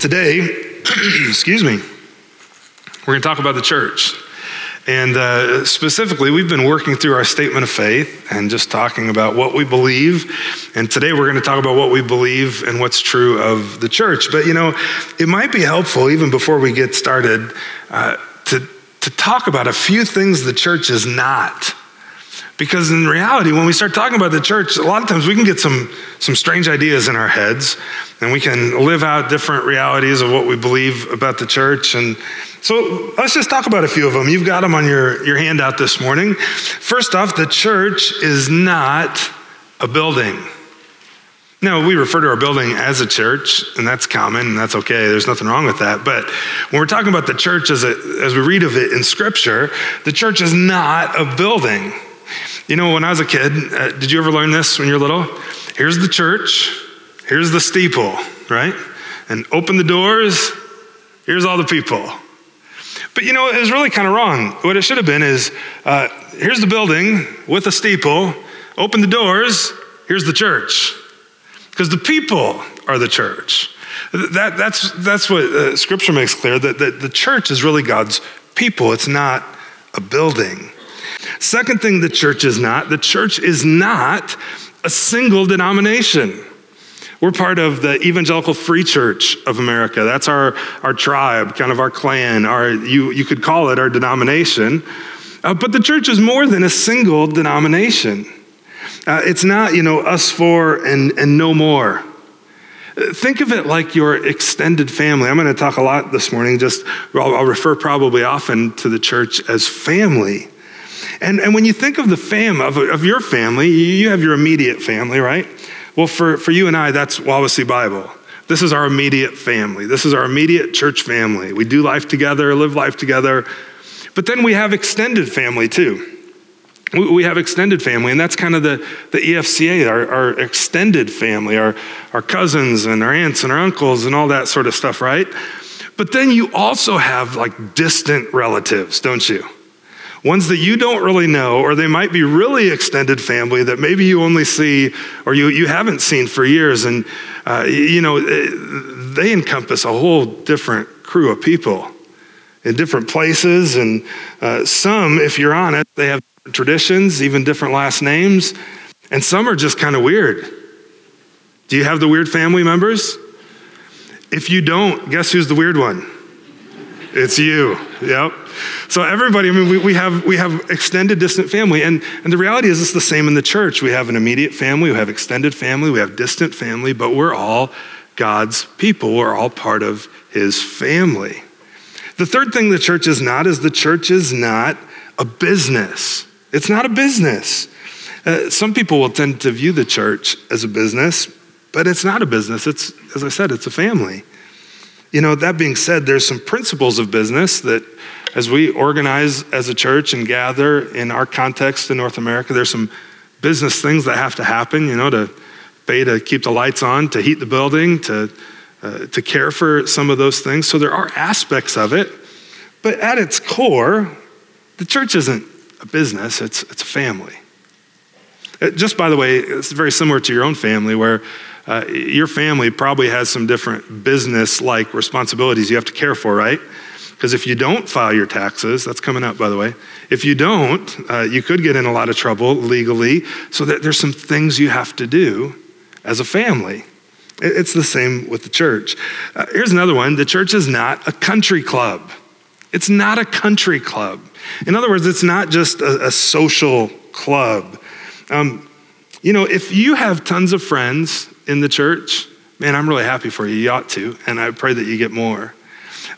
Today, excuse me, we're going to talk about the church. And uh, specifically, we've been working through our statement of faith and just talking about what we believe. And today we're going to talk about what we believe and what's true of the church. But you know, it might be helpful, even before we get started, uh, to, to talk about a few things the church is not. Because in reality, when we start talking about the church, a lot of times we can get some, some strange ideas in our heads and we can live out different realities of what we believe about the church. And so let's just talk about a few of them. You've got them on your, your handout this morning. First off, the church is not a building. Now, we refer to our building as a church, and that's common, and that's okay. There's nothing wrong with that. But when we're talking about the church as, a, as we read of it in Scripture, the church is not a building. You know, when I was a kid, uh, did you ever learn this when you're little? Here's the church, here's the steeple, right? And open the doors, here's all the people. But you know, it was really kind of wrong. What it should have been is uh, here's the building with a steeple, open the doors, here's the church. Because the people are the church. That, that's, that's what uh, scripture makes clear that, that the church is really God's people, it's not a building. Second thing the church is not the church is not a single denomination. We're part of the Evangelical Free Church of America. That's our, our tribe, kind of our clan, our, you, you could call it our denomination. Uh, but the church is more than a single denomination. Uh, it's not, you know, us four and, and no more. Think of it like your extended family. I'm going to talk a lot this morning, just I'll, I'll refer probably often to the church as family. And, and when you think of the fam of, of your family, you have your immediate family, right? Well, for, for you and I, that's Wawasee Bible. This is our immediate family. This is our immediate church family. We do life together, live life together. But then we have extended family too. We have extended family, and that's kind of the, the EFCA, our, our extended family, our, our cousins and our aunts and our uncles and all that sort of stuff, right? But then you also have like distant relatives, don't you? Ones that you don't really know, or they might be really extended family that maybe you only see or you, you haven't seen for years. And, uh, you know, eh, they encompass a whole different crew of people in different places. And uh, some, if you're on it, they have traditions, even different last names. And some are just kind of weird. Do you have the weird family members? If you don't, guess who's the weird one? It's you. Yep. So everybody, I mean, we, we, have, we have extended distant family. And, and the reality is it's the same in the church. We have an immediate family, we have extended family, we have distant family, but we're all God's people. We're all part of his family. The third thing the church is not is the church is not a business. It's not a business. Uh, some people will tend to view the church as a business, but it's not a business. It's, as I said, it's a family. You know, that being said, there's some principles of business that as we organize as a church and gather in our context in North America, there's some business things that have to happen, you know, to pay to keep the lights on, to heat the building, to, uh, to care for some of those things. So there are aspects of it. But at its core, the church isn't a business, it's, it's a family. It, uh, just by the way, it's very similar to your own family where uh, your family probably has some different business like responsibilities you have to care for, right? Because if you don't file your taxes, that's coming up, by the way. If you don't, uh, you could get in a lot of trouble legally. So that there's some things you have to do as a family. It's the same with the church. Uh, here's another one the church is not a country club. It's not a country club. In other words, it's not just a, a social club. Um, you know, if you have tons of friends in the church, man, I'm really happy for you. You ought to, and I pray that you get more.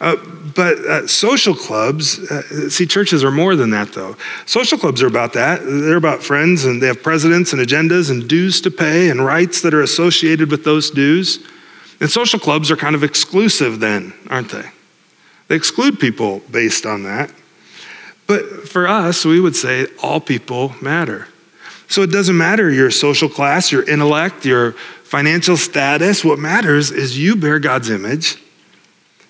Uh, but uh, social clubs, uh, see, churches are more than that, though. Social clubs are about that. They're about friends, and they have presidents and agendas and dues to pay and rights that are associated with those dues. And social clubs are kind of exclusive, then, aren't they? They exclude people based on that. But for us, we would say all people matter. So it doesn't matter your social class, your intellect, your financial status. What matters is you bear God's image.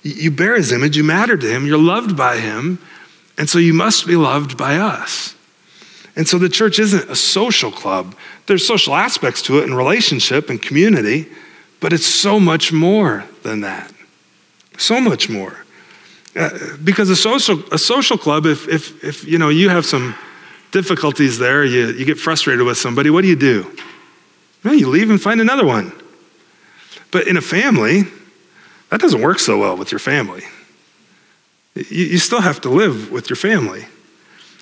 You bear his image, you matter to him, you're loved by him, and so you must be loved by us. And so the church isn't a social club. There's social aspects to it and relationship and community, but it's so much more than that. So much more. Uh, because a social, a social club, if, if, if you know you have some difficulties there, you, you get frustrated with somebody, what do you do? Well, you leave and find another one. But in a family, that doesn't work so well with your family. You, you still have to live with your family.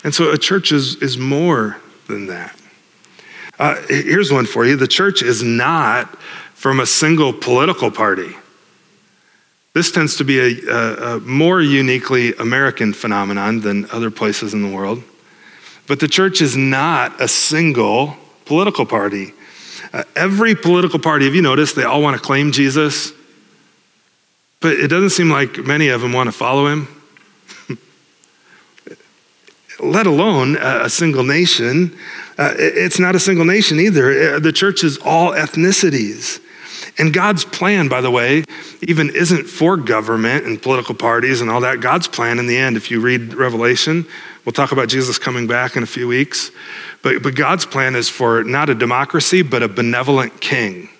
And so a church is, is more than that. Uh, here's one for you the church is not from a single political party. This tends to be a, a, a, more uniquely American phenomenon than other places in the world. But the church is not a single political party. Uh, every political party, have you noticed, they all want to claim Jesus, but it doesn't seem like many of them want to follow him. Let alone a, single nation. Uh, it's not a single nation either. Uh, the church is all ethnicities. And God's plan, by the way, even isn't for government and political parties and all that. God's plan in the end, if you read Revelation, we'll talk about Jesus coming back in a few weeks. But, but God's plan is for not a democracy, but a benevolent king,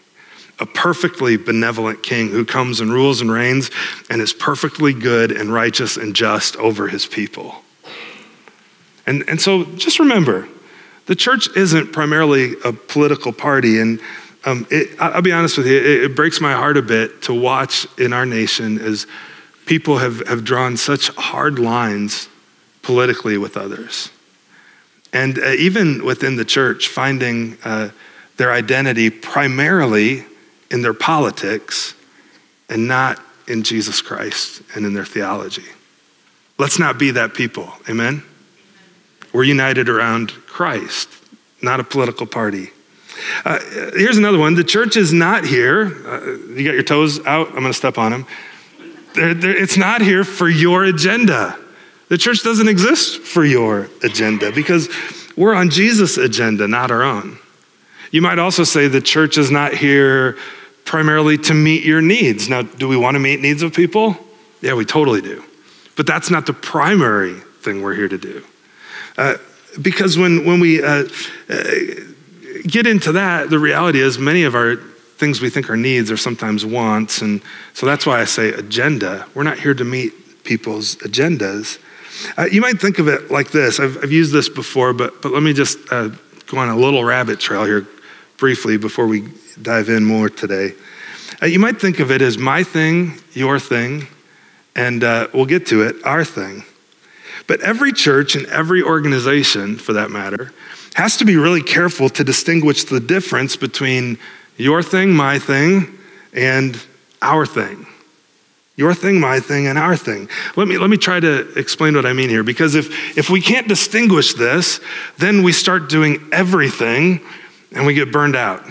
a perfectly benevolent king who comes and rules and reigns and is perfectly good and righteous and just over his people. And, and so just remember, the church isn't primarily a political party. And um, it, I'll be honest with you, it, it breaks my heart a bit to watch in our nation as people have, have drawn such hard lines politically with others. And uh, even within the church, finding uh, their identity primarily in their politics and not in Jesus Christ and in their theology. Let's not be that people. Amen? We're united around Christ, not a political party. Uh, here's another one. The church is not here. Uh, you got your toes out? I'm going to step on them. They're, they're, it's not here for your agenda. The church doesn't exist for your agenda because we're on Jesus' agenda, not our own. You might also say the church is not here primarily to meet your needs. Now, do we want to meet needs of people? Yeah, we totally do. But that's not the primary thing we're here to do. Uh, because when, when we uh, uh, get into that, the reality is many of our things we think are needs are sometimes wants. And so that's why I say agenda. We're not here to meet people's agendas. Uh, you might think of it like this. I've, I've used this before, but, but let me just uh, go on a little rabbit trail here briefly before we dive in more today. Uh, you might think of it as my thing, your thing, and uh, we'll get to it, our thing. But every church and every organization, for that matter, has to be really careful to distinguish the difference between your thing, my thing, and our thing. Your thing, my thing, and our thing. Let me, let me try to explain what I mean here, because if, if we can't distinguish this, then we start doing everything and we get burned out.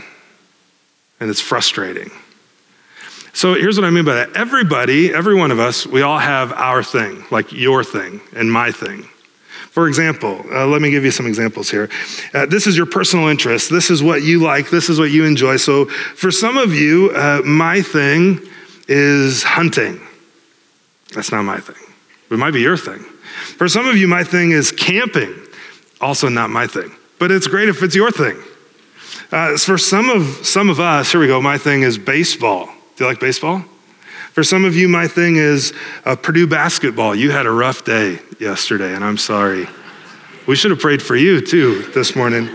And it's frustrating. So here's what I mean by that. Everybody, every one of us, we all have our thing, like your thing and my thing. For example, uh, let me give you some examples here. Uh, this is your personal interest. This is what you like. This is what you enjoy. So for some of you, uh, my thing is hunting. That's not my thing. It might be your thing. For some of you, my thing is camping. Also not my thing. But it's great if it's your thing. Uh, for some of, some of us, here we go, my thing is baseball. Do you like baseball? For some of you, my thing is uh, Purdue basketball. You had a rough day yesterday, and I'm sorry. We should have prayed for you too this morning.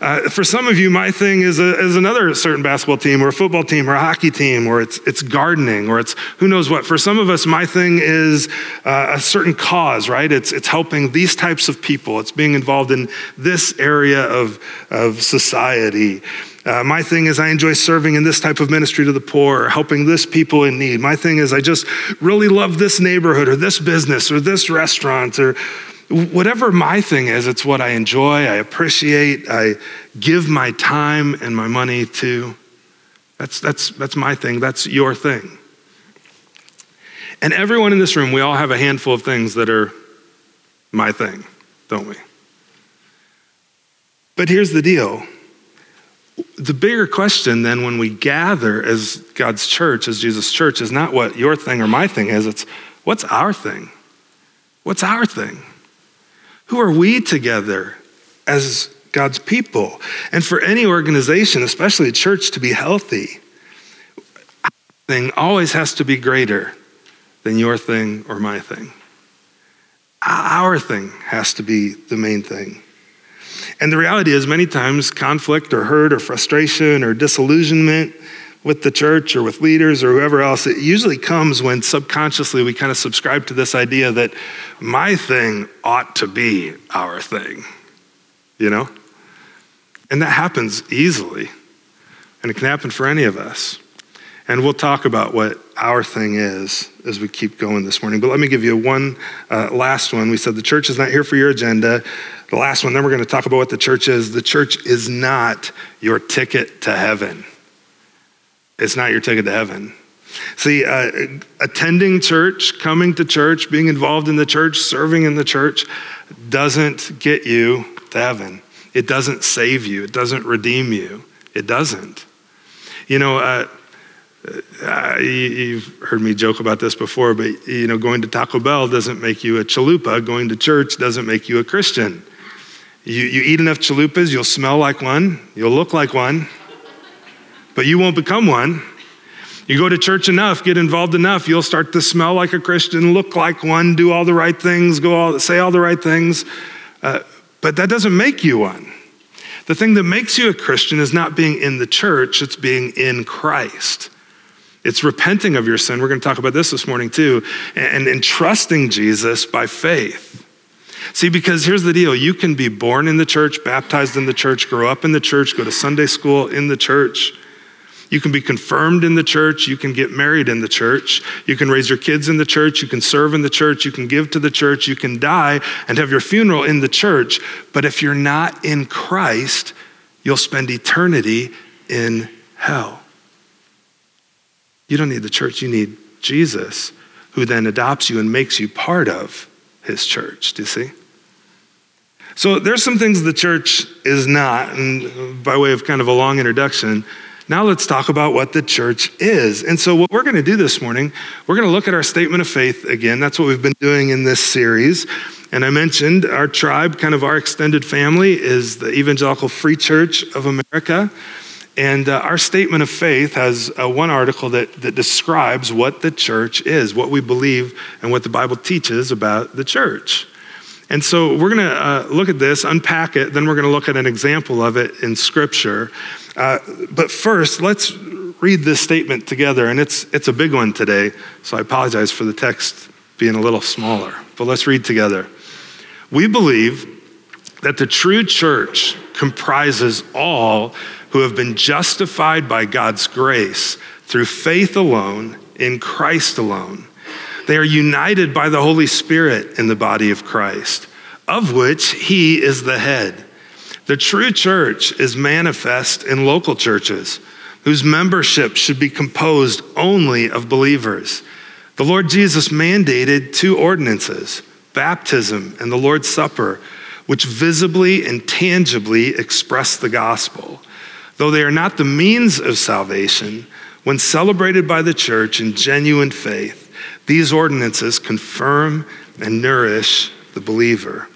Uh, for some of you, my thing is, a, is another certain basketball team or a football team or a hockey team or it's, it's gardening or it's who knows what. For some of us, my thing is uh, a certain cause, right? It's, it's helping these types of people. It's being involved in this area of, of society. Uh, my thing is, I enjoy serving in this type of ministry to the poor, or helping this people in need. My thing is, I just really love this neighborhood or this business or this restaurant or whatever my thing is, it's what I enjoy, I appreciate, I give my time and my money to. That's, that's, that's my thing, that's your thing. And everyone in this room, we all have a handful of things that are my thing, don't we? But here's the deal. The bigger question then, when we gather as God's church, as Jesus' church, is not what your thing or my thing is, it's what's our thing? What's our thing? Who are we together as God's people? And for any organization, especially a church, to be healthy, thing always has to be greater than your thing or my thing. Our thing has to be the main thing. And the reality is, many times, conflict or hurt or frustration or disillusionment with the church or with leaders or whoever else, it usually comes when subconsciously we kind of subscribe to this idea that my thing ought to be our thing, you know? And that happens easily, and it can happen for any of us. And we'll talk about what our thing is as we keep going this morning. But let me give you one uh, last one. We said the church is not here for your agenda. The last one, then we're going to talk about what the church is. The church is not your ticket to heaven. It's not your ticket to heaven. See, uh, attending church, coming to church, being involved in the church, serving in the church doesn't get you to heaven. It doesn't save you. It doesn't redeem you. It doesn't. You know, uh, uh, you've heard me joke about this before, but you know, going to Taco Bell doesn't make you a chalupa. Going to church doesn't make you a Christian. You, you eat enough chalupas, you'll smell like one, you'll look like one, but you won't become one. You go to church enough, get involved enough, you'll start to smell like a Christian, look like one, do all the right things, go all, say all the right things. Uh, but that doesn't make you one. The thing that makes you a Christian is not being in the church, it's being in Christ. It's repenting of your sin. We're going to talk about this this morning too, and, and trusting Jesus by faith. See, because here's the deal you can be born in the church, baptized in the church, grow up in the church, go to Sunday school in the church. You can be confirmed in the church. You can get married in the church. You can raise your kids in the church. You can serve in the church. You can give to the church. You can die and have your funeral in the church. But if you're not in Christ, you'll spend eternity in hell. You don't need the church, you need Jesus, who then adopts you and makes you part of his church. Do you see? So there's some things the church is not, and by way of kind of a long introduction, now let's talk about what the church is. And so, what we're going to do this morning, we're going to look at our statement of faith again. That's what we've been doing in this series. And I mentioned our tribe, kind of our extended family, is the Evangelical Free Church of America. And uh, our statement of faith has uh, one article that, that describes what the church is, what we believe, and what the Bible teaches about the church. And so we're going to uh, look at this, unpack it, then we're going to look at an example of it in Scripture. Uh, but first, let's read this statement together. And it's, it's a big one today, so I apologize for the text being a little smaller. But let's read together. We believe that the true church comprises all who have been justified by God's grace through faith alone in Christ alone. They are united by the Holy Spirit in the body of Christ, of which he is the head. The true church is manifest in local churches whose membership should be composed only of believers. The Lord Jesus mandated two ordinances baptism and the Lord's Supper, which visibly and tangibly express the gospel. Though they are not the means of salvation, when celebrated by the church in genuine faith, these ordinances confirm and nourish the believer.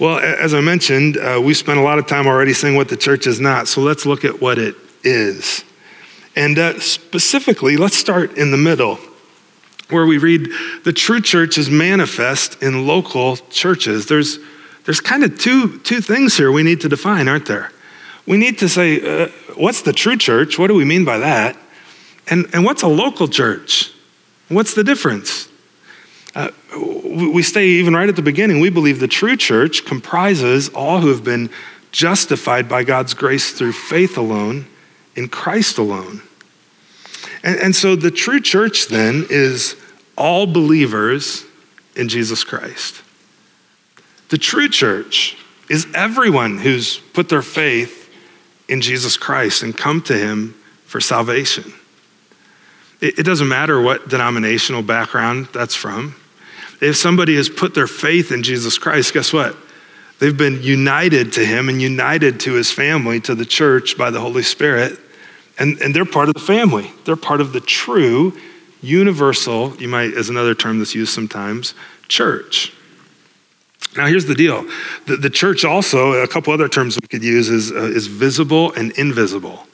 Well, as I mentioned, uh, we spent a lot of time already saying what the church is not, so let's look at what it is. And uh, specifically, let's start in the middle, where we read the true church is manifest in local churches. There's, there's kind of two, two things here we need to define, aren't there? we need to say, uh, what's the true church? What do we mean by that? And, and what's a local church? What's the difference? Uh, we stay even right at the beginning. We believe the true church comprises all who have been justified by God's grace through faith alone in Christ alone. And, and so the true church then is all believers in Jesus Christ. The true church is everyone who's put their faith in Jesus Christ and come to him for salvation. It, it doesn't matter what denominational background that's from. If somebody has put their faith in Jesus Christ, guess what? They've been united to him and united to his family, to the church by the Holy Spirit, and, and they're part of the family. They're part of the true, universal, you might, as another term that's used sometimes, church. Now, here's the deal the, the church also, a couple other terms we could use is, uh, is visible and invisible.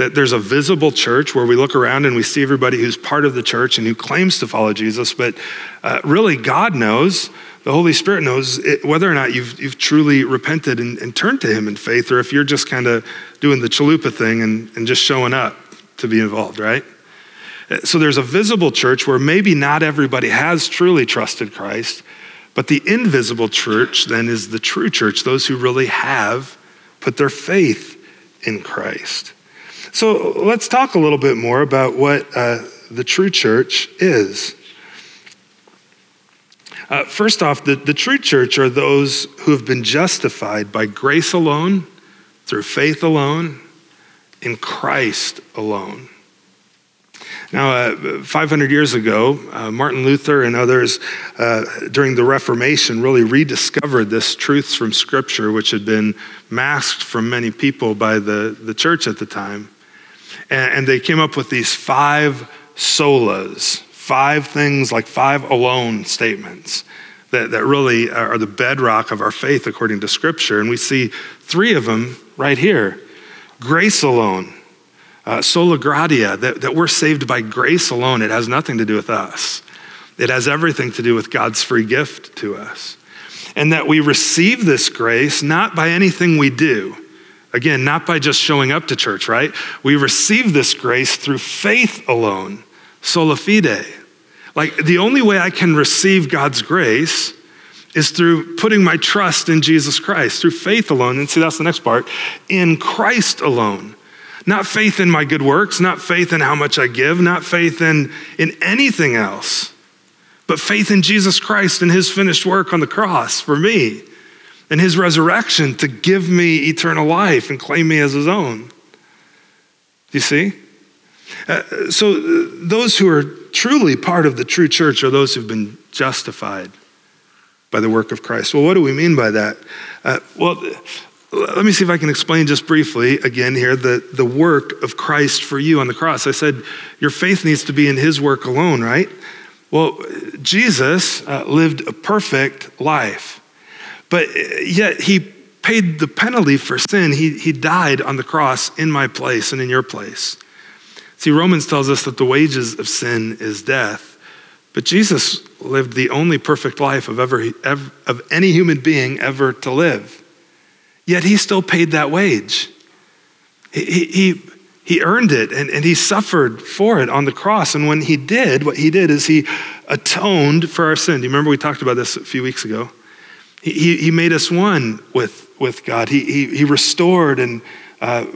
That there's a visible church where we look around and we see everybody who's part of the church and who claims to follow Jesus, but uh, really God knows, the Holy Spirit knows it, whether or not you've, you've truly repented and, and, turned to Him in faith, or if you're just kind of doing the chalupa thing and, and just showing up to be involved, right? So there's a visible church where maybe not everybody has truly trusted Christ, but the invisible church then is the true church, those who really have put their faith in Christ. So let's talk a little bit more about what uh, the true church is. Uh, first off, the, the true church are those who have been justified by grace alone, through faith alone, in Christ alone. Now, uh, 500 years ago, uh, Martin Luther and others uh, during the Reformation really rediscovered this truths from Scripture, which had been masked from many people by the, the church at the time. And, and they came up with these five solas, five things like five alone statements that, that really are the bedrock of our faith according to Scripture. And we see three of them right here grace alone uh, sola gratia, that, that we're saved by grace alone. It has nothing to do with us, it has everything to do with God's free gift to us. And that we receive this grace not by anything we do. Again, not by just showing up to church, right? We receive this grace through faith alone, sola fide. Like the only way I can receive God's grace is through putting my trust in Jesus Christ, through faith alone. And see, that's the next part in Christ alone. Not faith in my good works, not faith in how much I give, not faith in, in anything else, but faith in Jesus Christ and his finished work on the cross for me and his resurrection to give me eternal life and claim me as his own. Do you see? Uh, so, uh, those who are truly part of the true church are those who've been justified by the work of Christ. Well, what do we mean by that? Uh, well, let me see if I can explain just briefly again here the, the work of Christ for you on the cross. I said your faith needs to be in his work alone, right? Well, Jesus uh, lived a perfect life, but uh, yet he paid the penalty for sin. He, he died on the cross in my place and in your place. See, Romans tells us that the wages of sin is death, but Jesus lived the only perfect life of, ever, of any human being ever to live. Yet he still paid that wage. He, he, he earned it and, and he suffered for it on the cross. And when he did, what he did is he atoned for our sin. Do you remember we talked about this a few weeks ago? He, he, made us one with, with God. He, he, he restored and uh,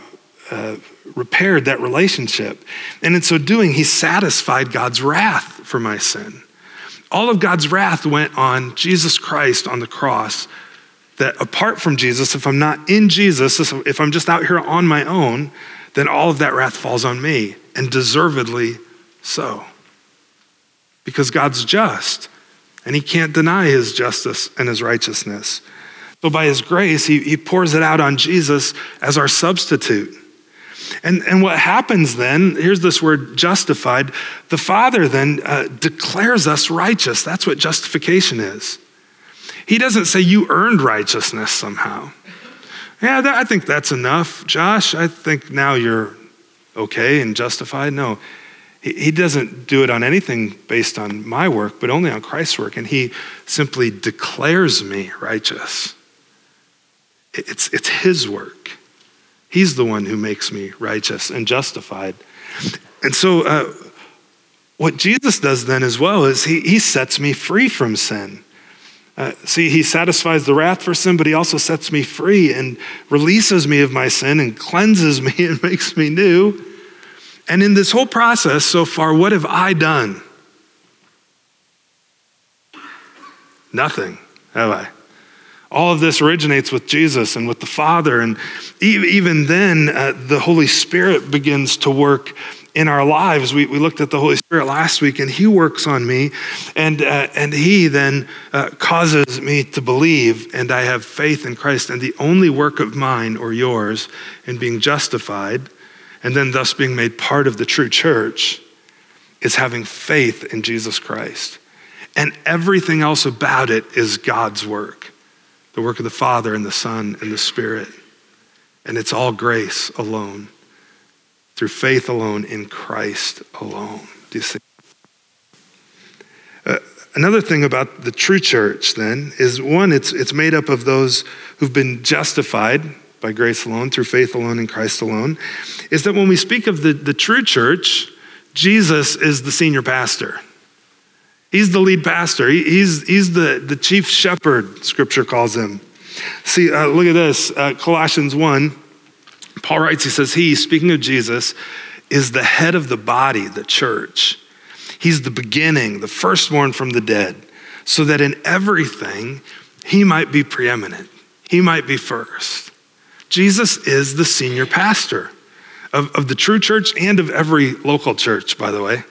uh, repaired that relationship. And in so doing, he satisfied God's wrath for my sin. All of God's wrath went on Jesus Christ on the cross that apart from Jesus, if I'm not in Jesus, if I'm just out here on my own, then all of that wrath falls on me, and deservedly so. Because God's just, and He can't deny His justice and His righteousness. So by His grace, He, he pours it out on Jesus as our substitute. And, and what happens then, here's this word justified, the Father then uh, declares us righteous. That's what justification is. He doesn't say you earned righteousness somehow. Yeah, that, I think that's enough. Josh, I think now you're okay and justified. No, he doesn't do it on anything based on my work, but only on Christ's work. And he simply declares me righteous. It's, it's his work. He's the one who makes me righteous and justified. And so, uh, what Jesus does then as well is he, he sets me free from sin. Uh, see, he satisfies the wrath for sin, but he also sets me free and releases me of my sin and cleanses me and makes me new. And in this whole process so far, what have I done? Nothing, have I? All of this originates with Jesus and with the Father. And even then, uh, the Holy Spirit begins to work in our lives. We, we looked at the Holy Spirit last week, and He works on me, and, uh, and He then uh, causes me to believe, and I have faith in Christ. And the only work of mine or yours in being justified, and then thus being made part of the true church, is having faith in Jesus Christ. And everything else about it is God's work the work of the Father and the Son and the Spirit. And it's all grace alone. through faith alone in Christ alone. Do you see? Uh, another thing about the true church, then, is one, it's, it's made up of those who've been justified by grace alone, through faith alone in Christ alone, is that when we speak of the, the true church, Jesus is the senior pastor. He's the lead pastor. He, he's, he's the, the chief shepherd, scripture calls him. See, uh, look at this uh, Colossians 1. Paul writes, he says, He, speaking of Jesus, is the head of the body, the church. He's the beginning, the firstborn from the dead, so that in everything he might be preeminent, he might be first. Jesus is the senior pastor of, of the true church and of every local church, by the way.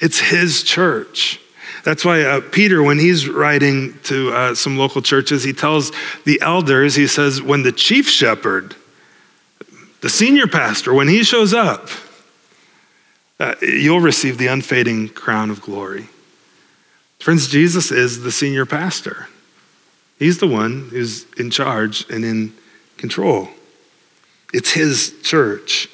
It's his church. That's why uh, Peter, when he's writing to uh, some local churches, he tells the elders, he says, when the chief shepherd, the senior pastor, when he shows up, uh, you'll receive the unfading crown of glory. Friends, Jesus is the senior pastor. He's the one who's in charge and in control. It's his church.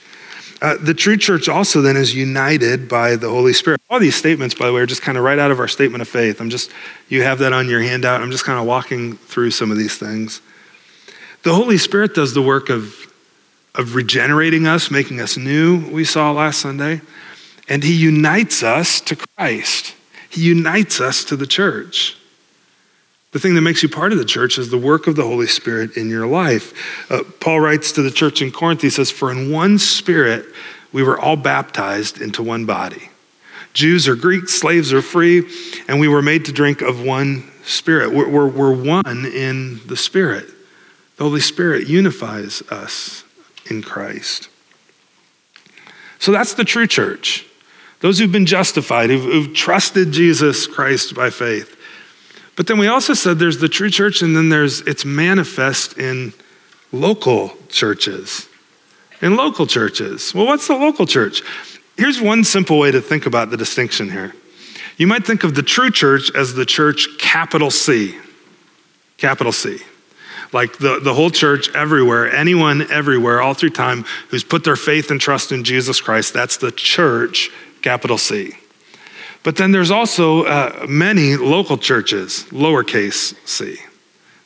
Uh, the true church also then is united by the Holy Spirit. All these statements, by the way, are just kind of right out of our statement of faith. I'm just, you have that on your handout. I'm just kind of walking through some of these things. The Holy Spirit does the work of, of regenerating us, making us new, we saw last Sunday. And He unites us to Christ, He unites us to the church. The thing that makes you part of the church is the work of the Holy Spirit in your life. Uh, Paul writes to the church in Corinth, he says, For in one spirit we were all baptized into one body. Jews or Greeks, slaves or free, and we were made to drink of one spirit. We're, we're, we're one in the Spirit. The Holy Spirit unifies us in Christ. So that's the true church. Those who've been justified, who've, who've trusted Jesus Christ by faith. But then we also said there's the true church, and then there's it's manifest in local churches. In local churches. Well, what's the local church? Here's one simple way to think about the distinction here. You might think of the true church as the church capital C. Capital C. Like the, the whole church everywhere, anyone everywhere, all through time who's put their faith and trust in Jesus Christ, that's the church, capital C. But then there's also uh, many local churches, lowercase c,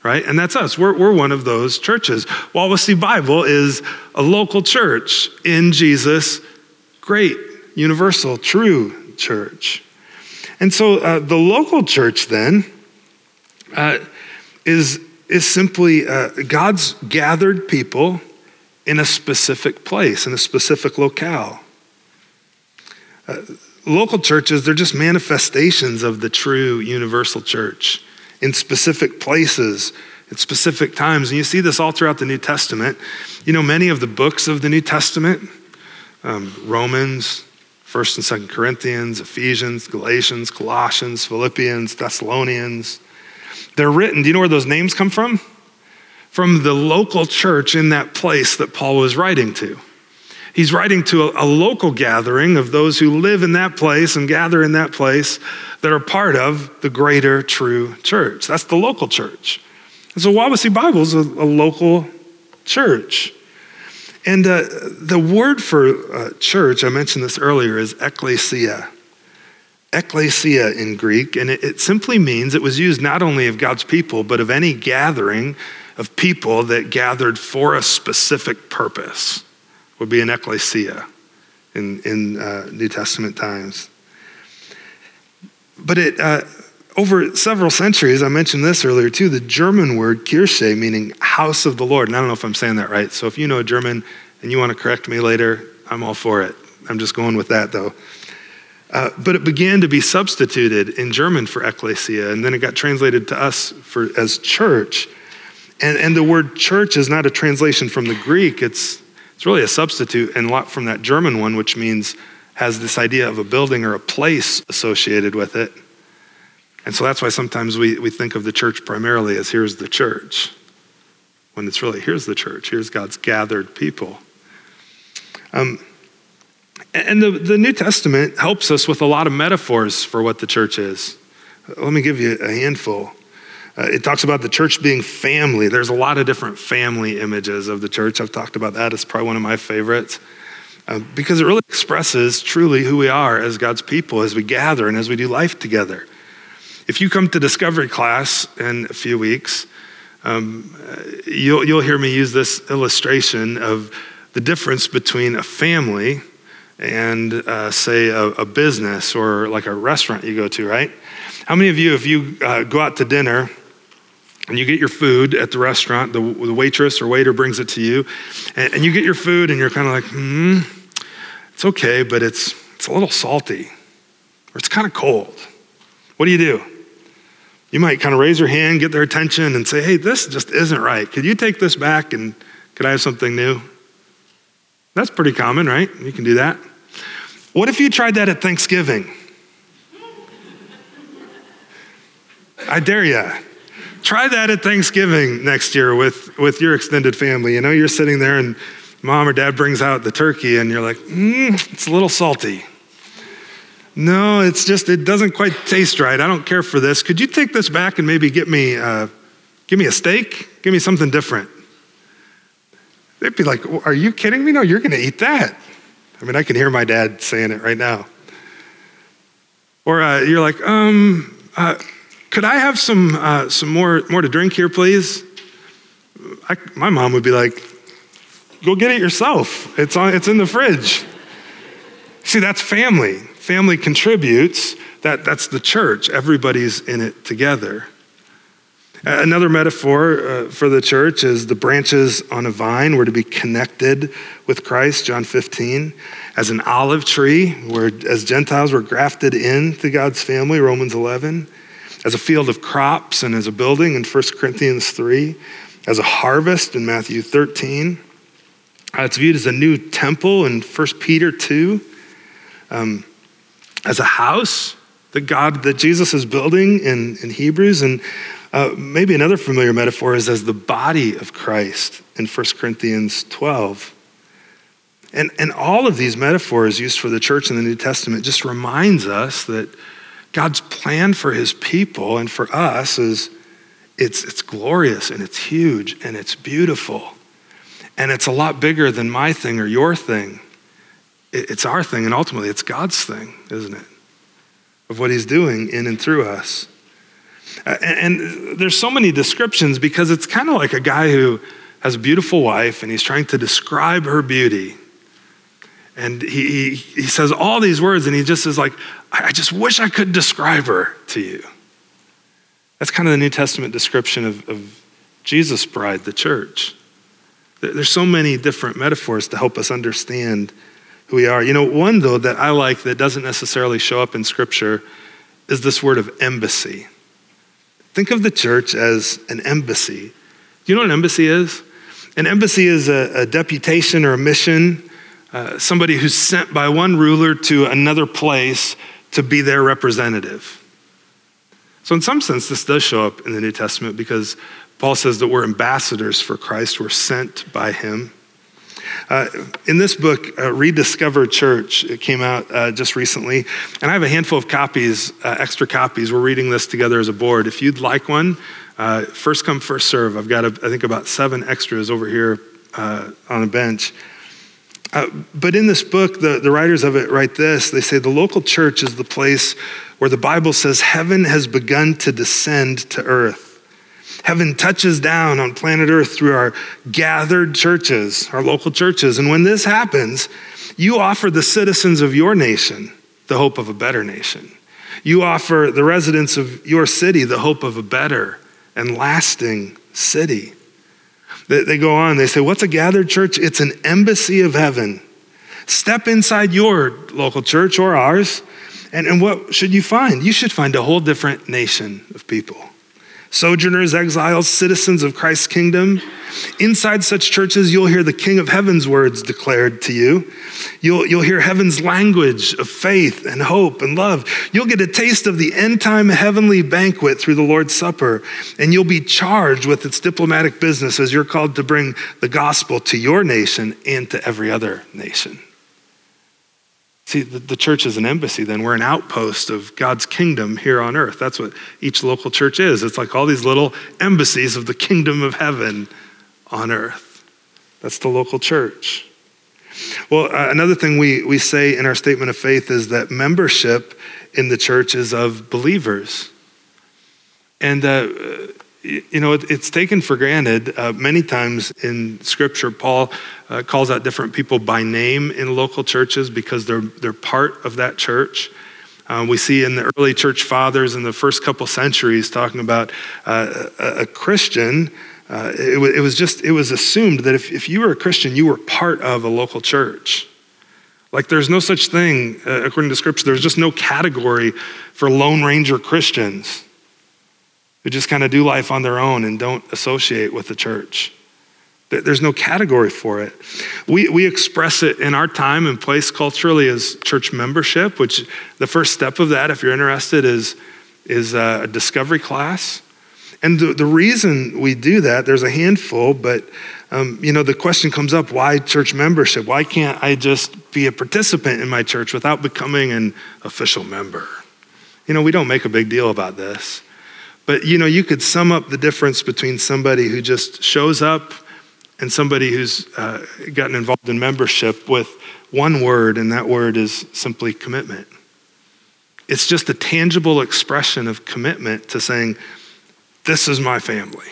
right? And that's us. We're, we're one of those churches. Wawasee Bible is a local church in Jesus' great, universal, true church. And so uh, the local church then uh, is, is simply uh, God's gathered people in a specific place, in a specific locale. Uh, local churches, they're just manifestations of the true universal church in specific places at specific times. And you see this all throughout the New Testament. You know, many of the books of the New Testament, um, Romans, 1st and 2nd Corinthians, Ephesians, Galatians, Colossians, Philippians, Thessalonians, they're written. Do you know where those names come from? From the local church in that place that Paul was writing to. He's writing to a, a, local gathering of those who live in that place and gather in that place that are part of the greater true church. That's the local church. And so Wawasee Bible is a, a local church. And uh, the word for uh, church, I mentioned this earlier, is ecclesia. Ecclesia in Greek, and it, it simply means it was used not only of God's people, but of any gathering of people that gathered for a specific purpose would be an ecclesia in, in uh, New Testament times. But it, uh, over several centuries, I mentioned this earlier too, the German word Kirche, meaning house of the Lord. And I don't know if I'm saying that right. So if you know German and you want to correct me later, I'm all for it. I'm just going with that though. Uh, but it began to be substituted in German for ecclesia, and then it got translated to us for, as church. And, and the word church is not a translation from the Greek, it's it's really a substitute and a lot from that German one, which means has this idea of a building or a place associated with it. And so that's why sometimes we, we think of the church primarily as here's the church, when it's really here's the church, here's God's gathered people. Um, and the, the New Testament helps us with a lot of metaphors for what the church is. Let me give you a handful. Uh, it talks about the church being family. There's a lot of different family images of the church. I've talked about that. It's probably one of my favorites. uh, because it really expresses truly who we are as God's people as we gather and as we do life together. If you come to Discovery class in a few weeks, um, you'll, you'll hear me use this illustration of the difference between a family and, uh, say, a, a, business or like a restaurant you go to, right? How many of you, if you uh, go out to dinner and you get your food at the restaurant, the, the waitress or waiter brings it to you, and, and you get your food and you're kind of like, hmm, it's okay, but it's, it's a little salty or it's kind of cold. What do you do? You might kind of raise your hand, get their attention, and say, hey, this just isn't right. Could you take this back and could I have something new? That's pretty common, right? You can do that. What if you tried that at Thanksgiving? I dare you. Try that at Thanksgiving next year with, with your extended family. You know, you're sitting there and mom or dad brings out the turkey and you're like, mm, it's a little salty. No, it's just, it doesn't quite taste right. I don't care for this. Could you take this back and maybe get me, uh, give me a steak? Give me something different. They'd be like, Are you kidding me? No, you're going to eat that. I mean, I can hear my dad saying it right now. Or uh, you're like, um, uh, could I have some, uh, some more, more to drink here, please? I, my mom would be like, go get it yourself. It's, on, it's in the fridge. See, that's family. Family contributes. That, that's the church. Everybody's in it together. Another metaphor uh, for the church is the branches on a vine were to be connected with Christ, John 15, as an olive tree, where as Gentiles were grafted into God's family, Romans 11, as a field of crops and as a building in 1 Corinthians 3, as a harvest in Matthew 13. Uh, it's viewed as a new temple in 1 Peter 2, um, as a house that God, that Jesus is building in, in Hebrews, and uh, maybe another familiar metaphor is as the body of Christ in 1 Corinthians 12. And, and all of these metaphors used for the church in the New Testament just reminds us that God's plan for his people and for us is it's, it's glorious and it's huge and it's beautiful. And it's a lot bigger than my thing or your thing. It, it's our thing, and ultimately it's God's thing, isn't it? Of what he's doing in and through us. And, and there's so many descriptions because it's kind of like a guy who has a beautiful wife and he's trying to describe her beauty. And he, he, he says all these words and he just is like, I just wish I could describe her to you. That's kind of the New Testament description of, of Jesus' bride, the church. There's so many different metaphors to help us understand who we are. You know, one though that I like that doesn't necessarily show up in Scripture is this word of embassy. Think of the church as an embassy. Do you know what an embassy is? An embassy is a, a deputation or a mission, uh, somebody who's sent by one ruler to another place to be their representative. So, in some sense, this does show up in the New Testament because Paul says that we're ambassadors for Christ, we're sent by him. Uh, in this book, uh, Rediscover Church, it came out uh, just recently, and I have a handful of copies, uh, extra copies. We're reading this together as a board. If you'd like one, uh, first come, first serve. I've got, a, I think, about seven extras over here on a bench. Uh, but in this book, the, the writers of it write this they say the local church is the place where the Bible says heaven has begun to descend to earth. Heaven touches down on planet Earth through our gathered churches, our local churches. And when this happens, you offer the citizens of your nation the hope of a better nation. You offer the residents of your city the hope of a better and lasting city. They go on, they say, What's a gathered church? It's an embassy of heaven. Step inside your local church or ours, and, and what should you find? You should find a whole different nation of people sojourners, exiles, citizens of Christ's kingdom. Inside such churches, you'll hear the King of Heaven's words declared to you. You'll, you'll hear heaven's language of faith and hope and love. You'll get a taste of the end time heavenly banquet through the Lord's Supper, and you'll be charged with its diplomatic business as you're called to bring the gospel to your nation and to every other nation. See, the, the, church is an embassy, then. We're an outpost of God's kingdom here on earth. That's what each local church is. It's like all these little embassies of the kingdom of heaven on earth. That's the local church. Well, uh, another thing we, we say in our statement of faith is that membership in the church is of believers. And, uh, you know, it, it's taken for granted uh, many times in Scripture. Paul uh, calls out different people by name in local churches because they're, they're part of that church. Um, we see in the early church fathers in the first couple centuries talking about uh, a, a, Christian. Uh, it, it, was just, it was assumed that if, if you were a Christian, you were part of a local church. Like there's no such thing, uh, according to scripture, there's just no category for Lone Ranger Christians who just kind of do life on their own and don't associate with the church. There's no category for it. We, we express it in our time and place culturally as church membership, which the first step of that, if you're interested, is, is a discovery class. And the, the reason we do that, there's a handful, but um, you know, the question comes up why church membership? Why can't I just be a participant in my church without becoming an official member? You know, we don't make a big deal about this. But you know, you could sum up the difference between somebody who just shows up and somebody who's uh, gotten involved in membership with one word, and that word is simply commitment. It's just a tangible expression of commitment to saying, This is my family.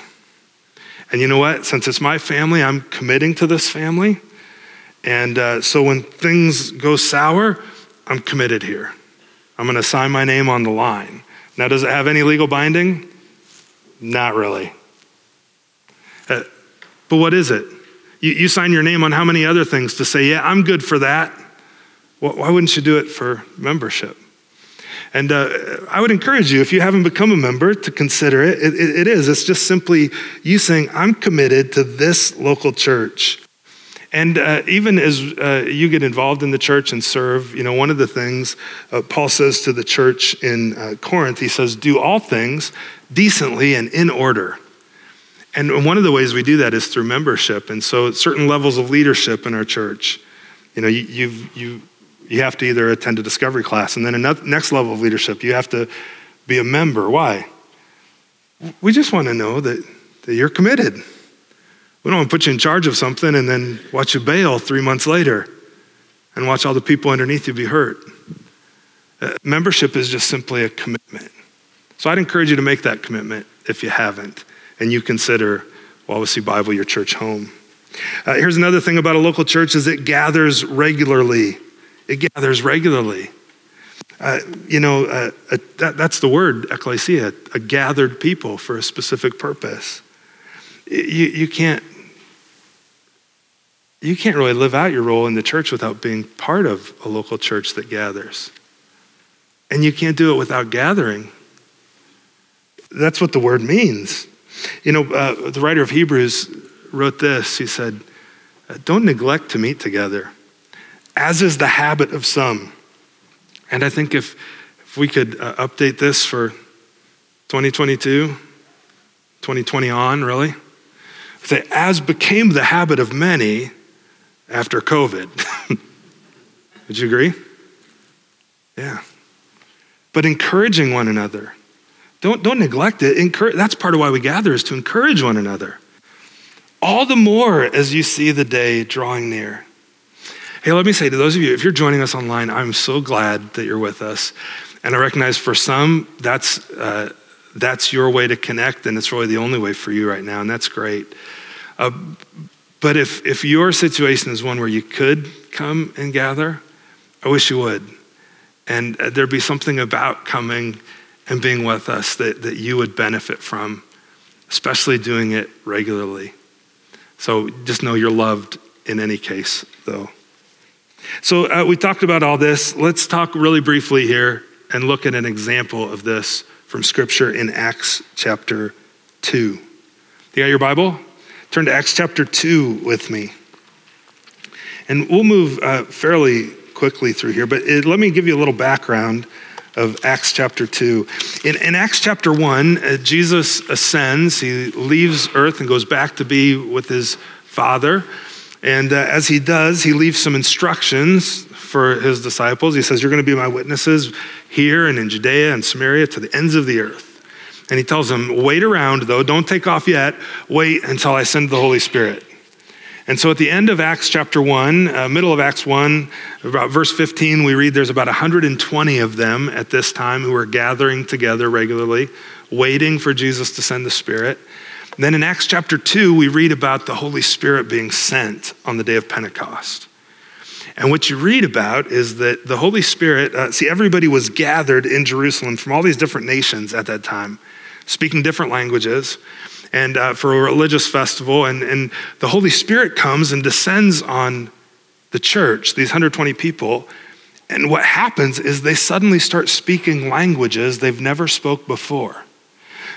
And you know what? Since it's my family, I'm committing to this family. And uh, so when things go sour, I'm committed here. I'm going to sign my name on the line. Now, does it have any legal binding? Not really. Uh, but what is it? You, you, sign your name on how many other things to say, yeah, I'm good for that? Well, why wouldn't you do it for membership? And uh, I would encourage you, if you haven't become a member, to consider it. It, it. it is. It's just simply you saying, I'm committed to this local church. And uh, even as uh, you get involved in the church and serve, you know, one of the things uh, Paul says to the church in uh, Corinth, he says, do all things decently and in order. And one of the ways we do that is through membership. And so, certain levels of leadership in our church, you know, you, you've, you, you have to either attend a discovery class, and then another next level of leadership, you have to be a member. Why? We just want to know that, that you're committed. We don't want to put you in charge of something and then watch you bail three months later and watch all the people underneath you be hurt. Uh, membership is just simply a commitment. So I'd encourage you to make that commitment if you haven't, and you consider Wawasee Bible your church home. Uh, here's another thing about a local church is it gathers regularly. It gathers regularly. Uh, you know, uh, that, that's the word, ecclesia, a gathered people for a specific purpose. You, you, can't, you can't really live out your role in the church without being part of a local church that gathers. And you can't do it without gathering. That's what the word means. You know, uh, the writer of Hebrews wrote this. He said, Don't neglect to meet together as is the habit of some. And I think if, if we could uh, update this for 2022, 2020 on, really, say, as became the habit of many after COVID. Would you agree? Yeah. But encouraging one another. Don't, don't neglect it. Encourage, that's part of why we gather, is to encourage one another. All the more as you see the day drawing near. Hey, let me say to those of you, if you're joining us online, I'm so glad that you're with us. And I recognize for some, that's, uh, that's your way to connect, and it's really the only way for you right now, and that's great. Uh, but if, if your situation is one where you could come and gather, I wish you would. And uh, there'd be something about coming and being with us that, that you would benefit from, especially doing it regularly. So just know you're loved in any case, though. So uh, we talked about all this. Let's talk really briefly here and look at an example of this from Scripture in Acts chapter 2. You got your Bible? Turn to Acts chapter 2 with me. And we'll move uh, fairly quickly through here, but it, let me give you a little background of Acts chapter 2. In, in Acts chapter 1, uh, Jesus ascends, he leaves earth and goes back to be with his Father. And uh, as he does, he leaves some instructions for his disciples. He says, You're going to be my witnesses here and in Judea and Samaria to the ends of the earth. And he tells them, Wait around, though, don't take off yet. Wait until I send the Holy Spirit. And so at the end of Acts chapter 1, uh, middle of Acts 1, about verse 15, we read there's about 120 of them at this time who are gathering together regularly, waiting for Jesus to send the Spirit. then in Acts chapter 2, we read about the Holy Spirit being sent on the day of Pentecost. And what you read about is that the Holy Spirit, uh, see, everybody was gathered in Jerusalem from all these different nations at that time, speaking different languages and uh, for a religious festival. And, and the Holy Spirit comes and descends on the church, these 120 people. And what happens is they suddenly start speaking languages they've never spoke before.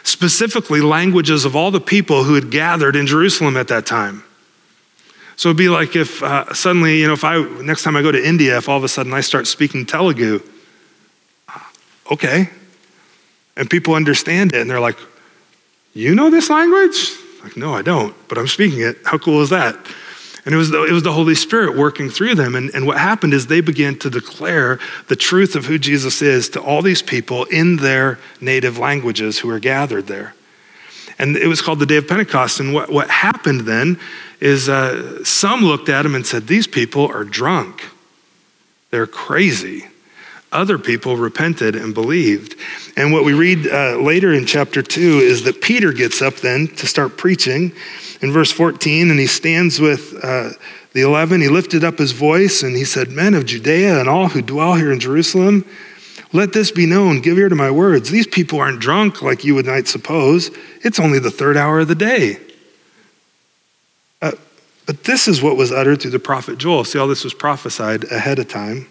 Specifically, languages of all the people who had gathered in Jerusalem at that time. So it'd be like if uh, suddenly, you know, if I, next time I go to India, if all of a sudden I start speaking Telugu, okay. And people understand it and they're like, you know this language? Like, no, I don't, but I'm speaking it. How cool is that? And it was the, it was the Holy Spirit working through them. And, and what happened is they began to declare the truth of who Jesus is to all these people in their native languages who were gathered there. And it was called the Day of Pentecost. And what, what happened then is uh, some looked at him and said, These people are drunk. They're crazy other people repented and believed. And what we read uh, later in chapter 2 is that Peter gets up then to start preaching in verse 14, and he stands with uh, the 11. He lifted up his voice and he said, Men of Judea and all who dwell here in Jerusalem, let this be known. Give ear to my words. These people aren't drunk like you would might suppose. It's only the third hour of the day. Uh, but this is what was uttered through the prophet Joel. See, all this was prophesied ahead of time.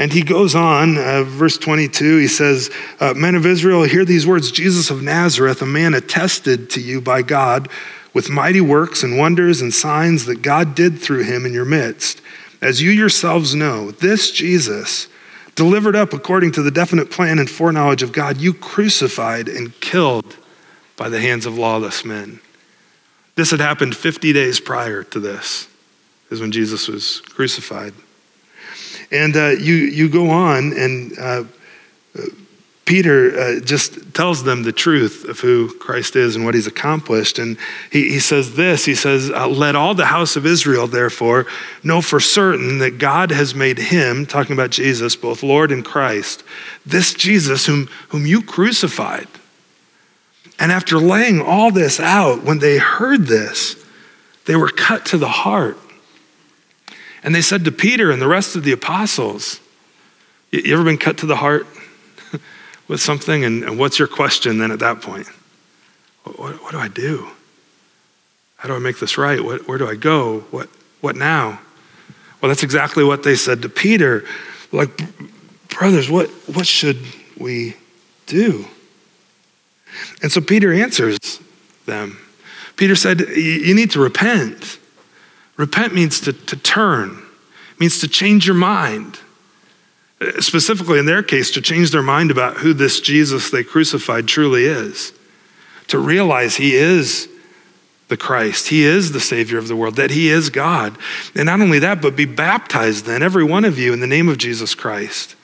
And he goes on, uh, verse 22, he says, uh, Men of Israel, hear these words Jesus of Nazareth, a man attested to you by God with mighty works and wonders and signs that God did through him in your midst. As you yourselves know, this Jesus, delivered up according to the definite plan and foreknowledge of God, you crucified and killed by the hands of lawless men. This had happened 50 days prior to this, is when Jesus was crucified. And uh, you, you go on, and uh, Peter uh, just tells them the truth of who Christ is and what he's accomplished. And he, he says this He says, uh, Let all the house of Israel, therefore, know for certain that God has made him, talking about Jesus, both Lord and Christ, this Jesus whom, whom you crucified. And after laying all this out, when they heard this, they were cut to the heart. And they said to Peter and the rest of the apostles, You ever been cut to the heart with something? And, and what's your question then at that point? What, what, do I do? How do I make this right? What, where do I go? What, what now? Well, that's exactly what they said to Peter. Like, brothers, what, what should we do? And so Peter answers them. Peter said, You need to repent. Repent means to, to turn, means to change your mind. Specifically, in their case, to change their mind about who this Jesus they crucified truly is. To realize he is the Christ, he is the Savior of the world, that he is God. And not only that, but be baptized then, every one of you, in the name of Jesus Christ.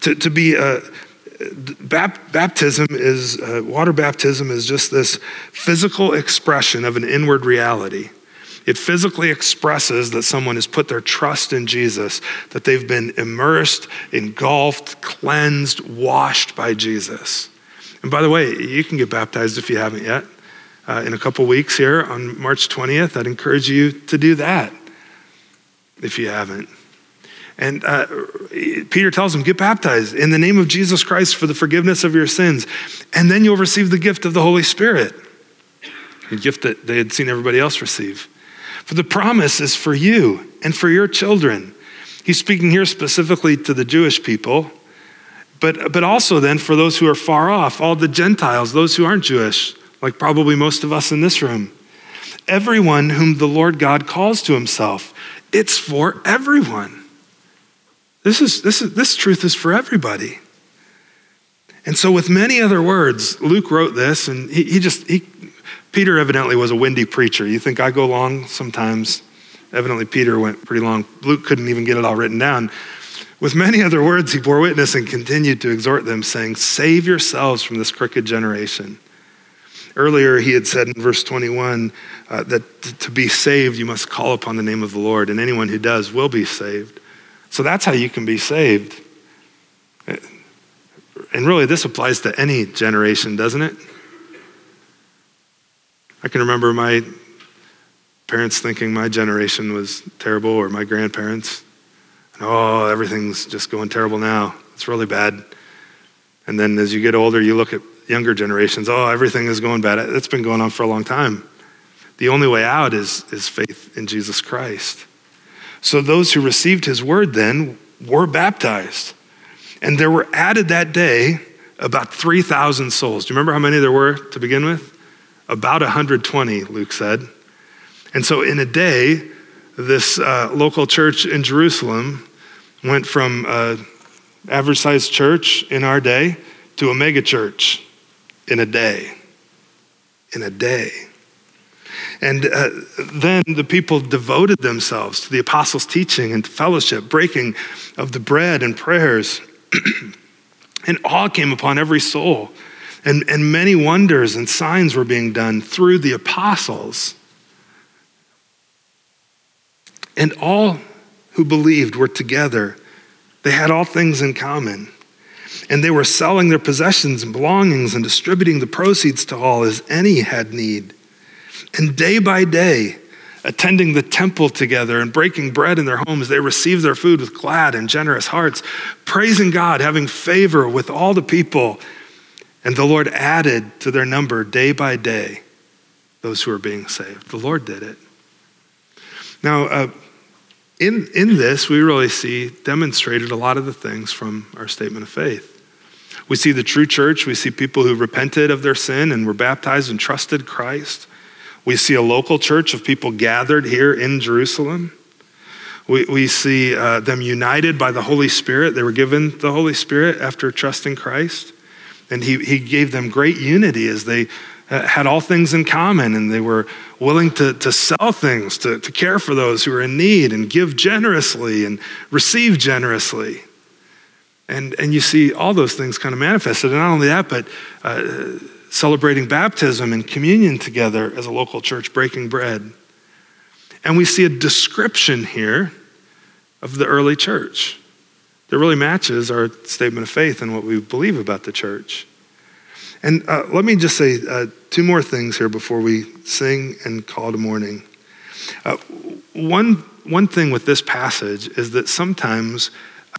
To, to be a uh, baptism is, uh, water baptism is just this physical expression of an inward reality. It physically expresses that someone has put their trust in Jesus, that they've been immersed, engulfed, cleansed, washed by Jesus. And by the way, you can get baptized if you haven't yet. Uh, in a couple weeks here on March 20th, I'd encourage you to do that if you haven't. And uh, Peter tells them, Get baptized in the name of Jesus Christ for the forgiveness of your sins, and then you'll receive the gift of the Holy Spirit, a gift that they had seen everybody else receive. For the promise is for you and for your children. He's speaking here specifically to the Jewish people, but, but also then for those who are far off, all the Gentiles, those who aren't Jewish, like probably most of us in this room. Everyone whom the Lord God calls to himself. It's for everyone. This, is, this, is, this truth is for everybody. And so, with many other words, Luke wrote this, and he, he just he Peter evidently was a windy preacher. You think I go long sometimes? Evidently, Peter went pretty long. Luke couldn't even get it all written down. With many other words, he bore witness and continued to exhort them, saying, Save yourselves from this crooked generation. Earlier, he had said in verse 21 uh, that to be saved, you must call upon the name of the Lord, and anyone who does will be saved. So that's how you can be saved. And really, this applies to any generation, doesn't it? I can remember my parents thinking my generation was terrible or my grandparents. oh, everything's just going terrible now. It's really bad. And then as you get older, you look at younger generations. Oh, everything is going bad. It's been going on for a long time. The only way out is, is faith in Jesus Christ. So those who received his word then were baptized. And there were added that day about 3,000 souls. Do you remember how many there were to begin with? About 120, Luke said. And so in a day, this uh, local church in Jerusalem went from an average sized church in our day to a mega church in a day. In a day. And uh, then the people devoted themselves to the apostles' teaching and fellowship, breaking of the bread and prayers. and awe came upon every soul. And, and many wonders and signs were being done through the apostles. And all who believed were together. They had all things in common. And they were selling their possessions and belongings and distributing the proceeds to all as any had need. And day by day, attending the temple together and breaking bread in their homes, they received their food with glad and generous hearts, praising God, having favor with all the people. And the Lord added to their number day by day those who were being saved. The Lord did it. Now, uh, in, in this, we really see demonstrated a lot of the things from our statement of faith. We see the true church, we see people who repented of their sin and were baptized and trusted Christ. We see a local church of people gathered here in Jerusalem. We, we see uh, them united by the Holy Spirit. They were given the Holy Spirit after trusting Christ. And he, he gave them great unity as they uh, had all things in common and they were willing to, to sell things, to, to care for those who are in need and give generously and receive generously. And, and you see all those things kind of manifested. And not only that, but uh, celebrating baptism and communion together as a local church, breaking bread. And we see a description here of the early church that really matches our statement of faith and what we believe about the church. And uh, let me just say uh, two more things here before we sing and call to morning. Uh, one, one thing with this passage is that sometimes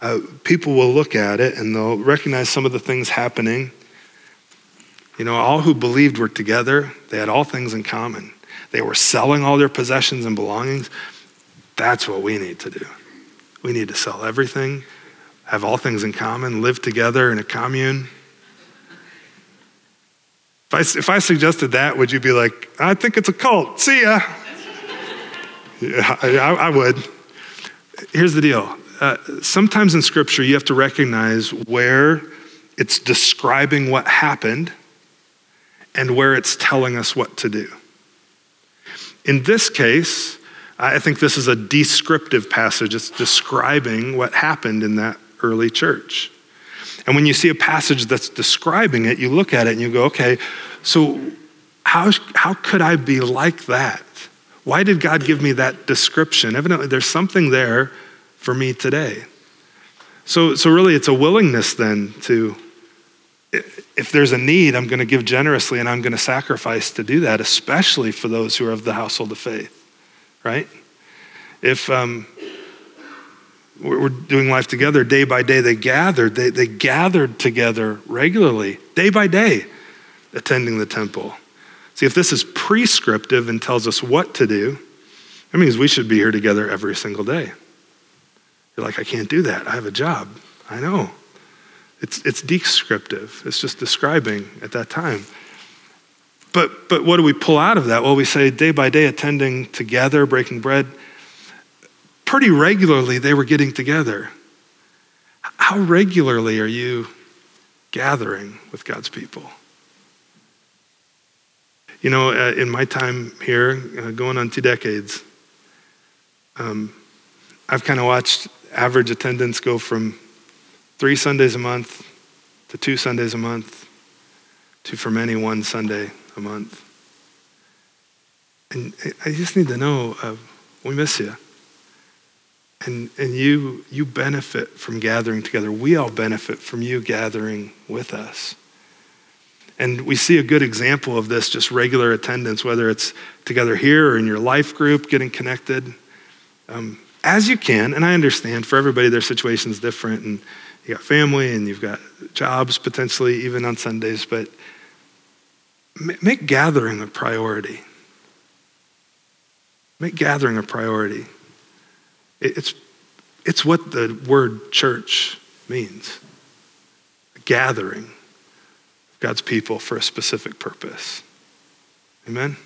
uh, people will look at it and they'll recognize some of the things happening you know, all who believed were together, they had all things in common. They were selling all their possessions and belongings. That's what we need to do. We need to sell everything, have all things in common, live together in a commune. If I, if I suggested that, would you be like, I think it's a cult, see ya? yeah, I, I would. Here's the deal uh, sometimes in Scripture, you have to recognize where it's describing what happened and where it's telling us what to do. In this case, I think this is a descriptive passage. It's describing what happened in that early church. And when you see a passage that's describing it, you look at it and you go, okay, so how, how could I be like that? Why did God give me that description? Evidently, there's something there for me today. So, so really, it's a willingness then to if there's a need, I'm going to give generously and I'm going to sacrifice to do that, especially for those who are of the household of faith, right? If um, we're doing life together day by day, they gathered, they, they gathered together regularly, day by day, attending the temple. See, if this is prescriptive and tells us what to do, that means we should be here together every single day. You're like, I can't do that. I have a job. I know. It's, it's descriptive, it's just describing at that time. But, but what do we pull out of that? Well, we say day by day, attending together, breaking bread. Pretty regularly, they were getting together. How regularly are you gathering with God's people? You know, uh, in my time here, uh, going on two decades, um, I've kind of watched average attendance go from three Sundays a month to two Sundays a month to for many one Sunday a month. And I just need to know uh, we miss you. And, and you, you benefit from gathering together. We all benefit from you gathering with us. And we see a good example of this just regular attendance, whether it's together here or in your life group, getting connected. Um, as you can, and I understand for everybody their situation is different, and you got family and you've got jobs potentially, even on Sundays, but make gathering a priority. Make gathering a priority. It's, it's what the word church means a gathering of God's people for a specific purpose. Amen?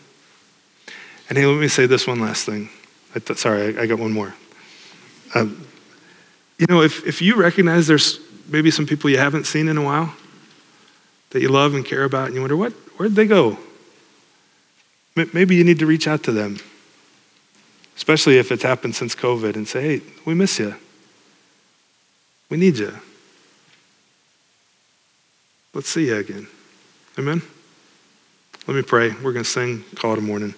And hey, let me say this one last thing. I th- sorry, I, I, got one more. Um, you know, if, if you recognize there's maybe some people you haven't seen in a while that you love and care about, and you wonder, what, where'd they go? Maybe you need to reach out to them especially if it's happened since COVID, and say, hey, we miss you. We need you. Let's see you again. Amen? Let me pray. We're going to sing Call It a Morning.